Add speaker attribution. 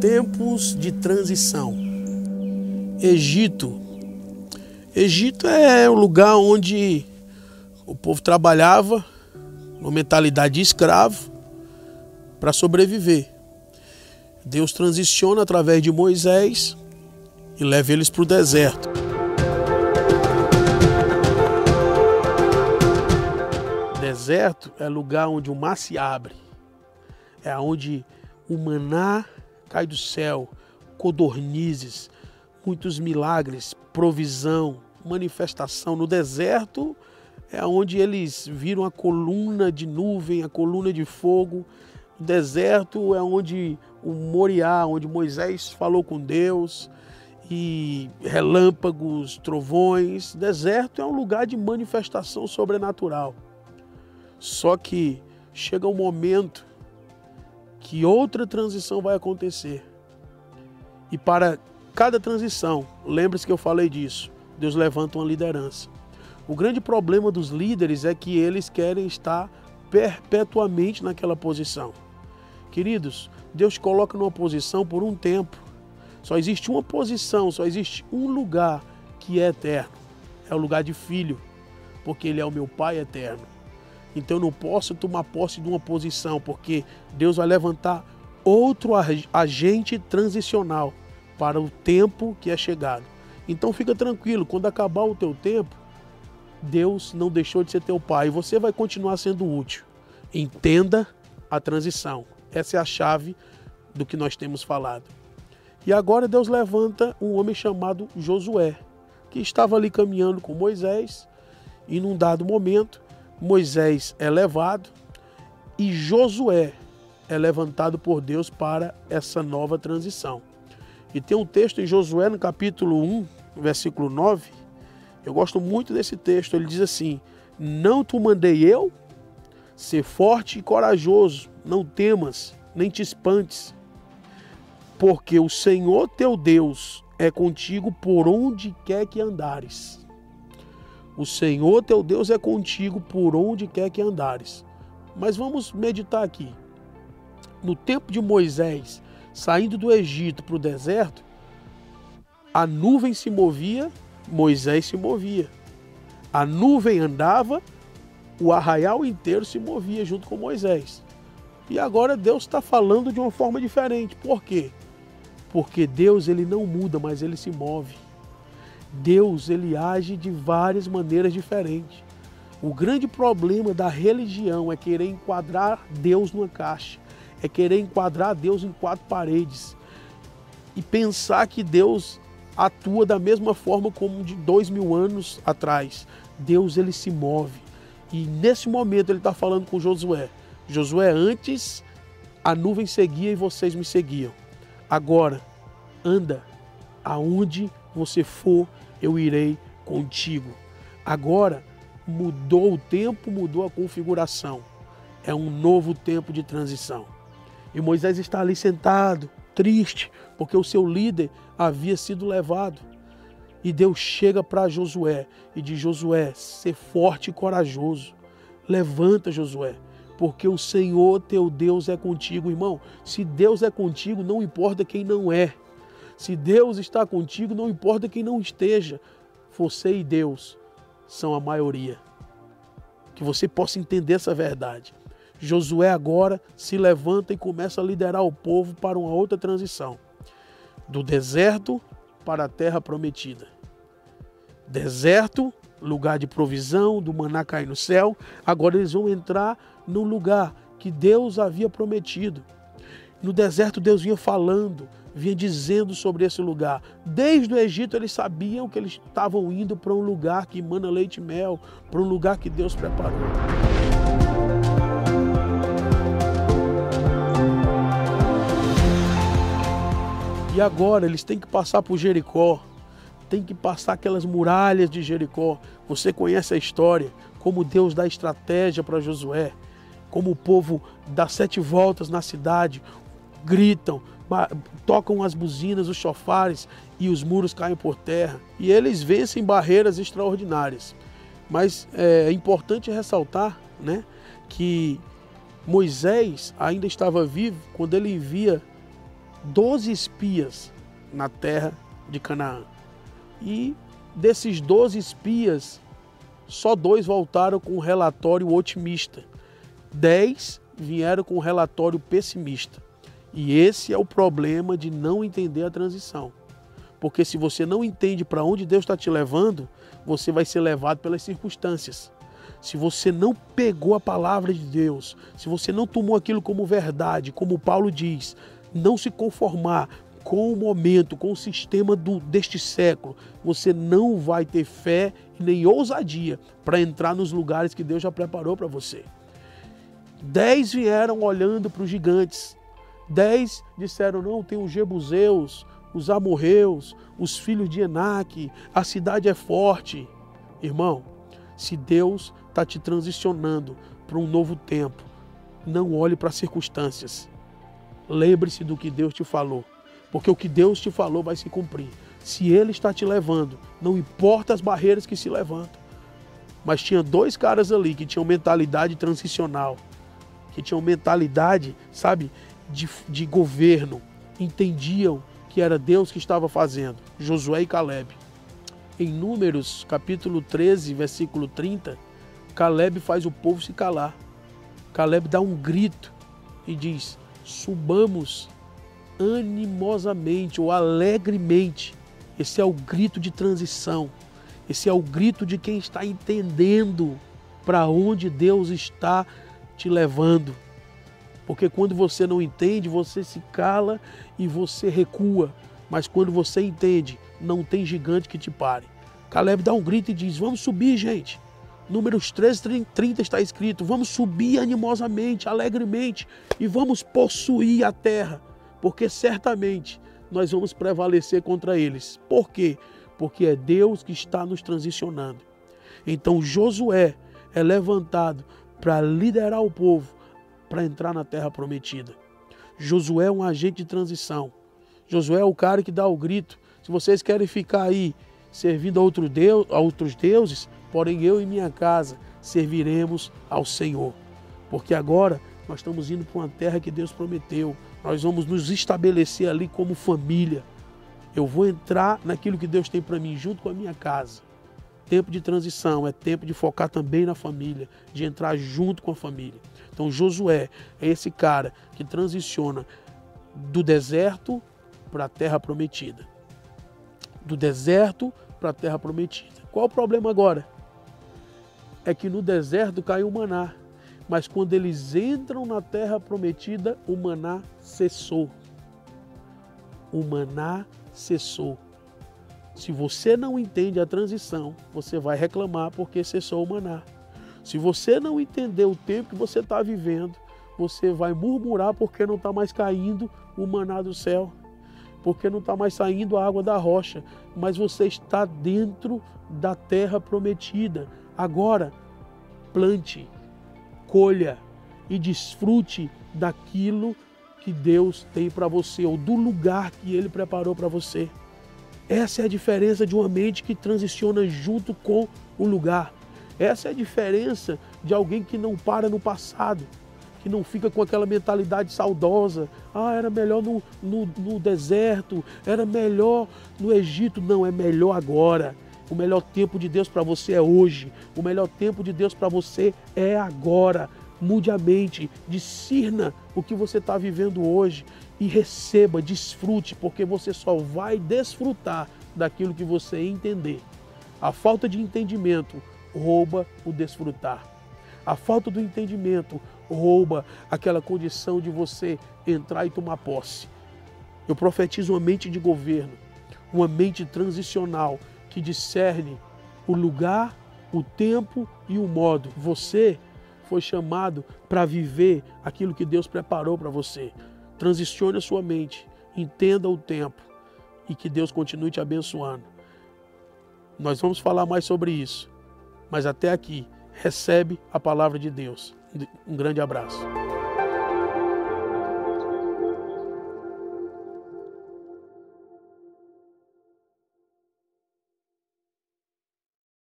Speaker 1: Tempos de transição. Egito. Egito é o lugar onde o povo trabalhava, uma mentalidade de escravo, para sobreviver. Deus transiciona através de Moisés e leva eles para o deserto. Deserto é lugar onde o mar se abre, é onde o maná cai do céu, codornizes, muitos milagres, provisão, manifestação. No deserto é onde eles viram a coluna de nuvem, a coluna de fogo. Deserto é onde o Moriá, onde Moisés falou com Deus, e relâmpagos, trovões. Deserto é um lugar de manifestação sobrenatural. Só que chega um momento que outra transição vai acontecer. E para cada transição, lembre-se que eu falei disso, Deus levanta uma liderança. O grande problema dos líderes é que eles querem estar perpetuamente naquela posição. Queridos, Deus coloca numa posição por um tempo. Só existe uma posição, só existe um lugar que é eterno. É o lugar de filho, porque Ele é o meu Pai eterno. Então eu não posso tomar posse de uma posição, porque Deus vai levantar outro agente transicional para o tempo que é chegado. Então fica tranquilo, quando acabar o teu tempo, Deus não deixou de ser teu pai e você vai continuar sendo útil. Entenda a transição. Essa é a chave do que nós temos falado. E agora Deus levanta um homem chamado Josué, que estava ali caminhando com Moisés, e num dado momento, Moisés é levado e Josué é levantado por Deus para essa nova transição. E tem um texto em Josué, no capítulo 1, versículo 9. Eu gosto muito desse texto. Ele diz assim: Não te mandei eu? Ser forte e corajoso, não temas, nem te espantes, porque o Senhor teu Deus é contigo por onde quer que andares. O Senhor teu Deus é contigo por onde quer que andares. Mas vamos meditar aqui no tempo de Moisés, saindo do Egito para o deserto, a nuvem se movia, Moisés se movia. A nuvem andava, o arraial inteiro se movia junto com Moisés. E agora Deus está falando de uma forma diferente. Por quê? Porque Deus ele não muda, mas ele se move. Deus ele age de várias maneiras diferentes. O grande problema da religião é querer enquadrar Deus numa caixa é querer enquadrar Deus em quatro paredes e pensar que Deus atua da mesma forma como de dois mil anos atrás. Deus ele se move e nesse momento ele está falando com Josué. Josué, antes a nuvem seguia e vocês me seguiam. Agora, anda, aonde você for, eu irei contigo. Agora, mudou o tempo, mudou a configuração. É um novo tempo de transição. E Moisés está ali sentado, triste, porque o seu líder havia sido levado. E Deus chega para Josué e diz: Josué, ser forte e corajoso. Levanta, Josué, porque o Senhor teu Deus é contigo, irmão. Se Deus é contigo, não importa quem não é. Se Deus está contigo, não importa quem não esteja. Você e Deus são a maioria. Que você possa entender essa verdade. Josué agora se levanta e começa a liderar o povo para uma outra transição do deserto para a terra prometida. Deserto, lugar de provisão, do maná cair no céu. Agora eles vão entrar no lugar que Deus havia prometido. No deserto, Deus vinha falando, vinha dizendo sobre esse lugar. Desde o Egito, eles sabiam que eles estavam indo para um lugar que emana leite e mel, para um lugar que Deus preparou. E agora eles têm que passar por Jericó, tem que passar aquelas muralhas de Jericó. Você conhece a história, como Deus dá estratégia para Josué, como o povo dá sete voltas na cidade, gritam, tocam as buzinas, os chofares e os muros caem por terra. E eles vencem barreiras extraordinárias. Mas é importante ressaltar né, que Moisés ainda estava vivo quando ele envia 12 espias na terra de Canaã. E desses 12 espias, só dois voltaram com um relatório otimista. Dez vieram com um relatório pessimista. E esse é o problema de não entender a transição. Porque se você não entende para onde Deus está te levando, você vai ser levado pelas circunstâncias. Se você não pegou a palavra de Deus, se você não tomou aquilo como verdade, como Paulo diz, não se conformar com o momento, com o sistema do, deste século, você não vai ter fé nem ousadia para entrar nos lugares que Deus já preparou para você. Dez vieram olhando para os gigantes. Dez disseram: não, tem os Jebuseus, os amorreus, os filhos de Enaque, a cidade é forte. Irmão, se Deus está te transicionando para um novo tempo, não olhe para as circunstâncias. Lembre-se do que Deus te falou, porque o que Deus te falou vai se cumprir. Se Ele está te levando, não importa as barreiras que se levantam. Mas tinha dois caras ali que tinham mentalidade transicional, que tinham mentalidade, sabe, de, de governo, entendiam que era Deus que estava fazendo, Josué e Caleb. Em Números, capítulo 13, versículo 30, Caleb faz o povo se calar. Caleb dá um grito e diz: Subamos animosamente ou alegremente. Esse é o grito de transição. Esse é o grito de quem está entendendo para onde Deus está te levando. Porque quando você não entende, você se cala e você recua. Mas quando você entende, não tem gigante que te pare. Caleb dá um grito e diz: Vamos subir, gente. Números 13, 30 está escrito: Vamos subir animosamente, alegremente e vamos possuir a terra, porque certamente nós vamos prevalecer contra eles. Por quê? Porque é Deus que está nos transicionando. Então Josué é levantado para liderar o povo para entrar na terra prometida. Josué é um agente de transição. Josué é o cara que dá o grito. Se vocês querem ficar aí servindo a, outro deus, a outros deuses, porém eu e minha casa serviremos ao Senhor. Porque agora nós estamos indo para uma terra que Deus prometeu. Nós vamos nos estabelecer ali como família. Eu vou entrar naquilo que Deus tem para mim junto com a minha casa. Tempo de transição é tempo de focar também na família, de entrar junto com a família. Então Josué é esse cara que transiciona do deserto para a terra prometida. Do deserto para a terra prometida. Qual o problema agora? É que no deserto caiu o maná, mas quando eles entram na terra prometida, o maná cessou. O maná cessou. Se você não entende a transição, você vai reclamar porque cessou o maná. Se você não entender o tempo que você está vivendo, você vai murmurar porque não está mais caindo o maná do céu, porque não está mais saindo a água da rocha, mas você está dentro da terra prometida. Agora, plante, colha e desfrute daquilo que Deus tem para você, ou do lugar que Ele preparou para você. Essa é a diferença de uma mente que transiciona junto com o lugar. Essa é a diferença de alguém que não para no passado, que não fica com aquela mentalidade saudosa. Ah, era melhor no, no, no deserto, era melhor no Egito. Não, é melhor agora. O melhor tempo de Deus para você é hoje. O melhor tempo de Deus para você é agora. Mude a mente, discirna o que você está vivendo hoje e receba, desfrute, porque você só vai desfrutar daquilo que você entender. A falta de entendimento rouba o desfrutar. A falta do entendimento rouba aquela condição de você entrar e tomar posse. Eu profetizo uma mente de governo, uma mente transicional que discerne o lugar, o tempo e o modo. Você foi chamado para viver aquilo que Deus preparou para você. Transicione a sua mente, entenda o tempo e que Deus continue te abençoando. Nós vamos falar mais sobre isso. Mas até aqui, recebe a palavra de Deus. Um grande abraço.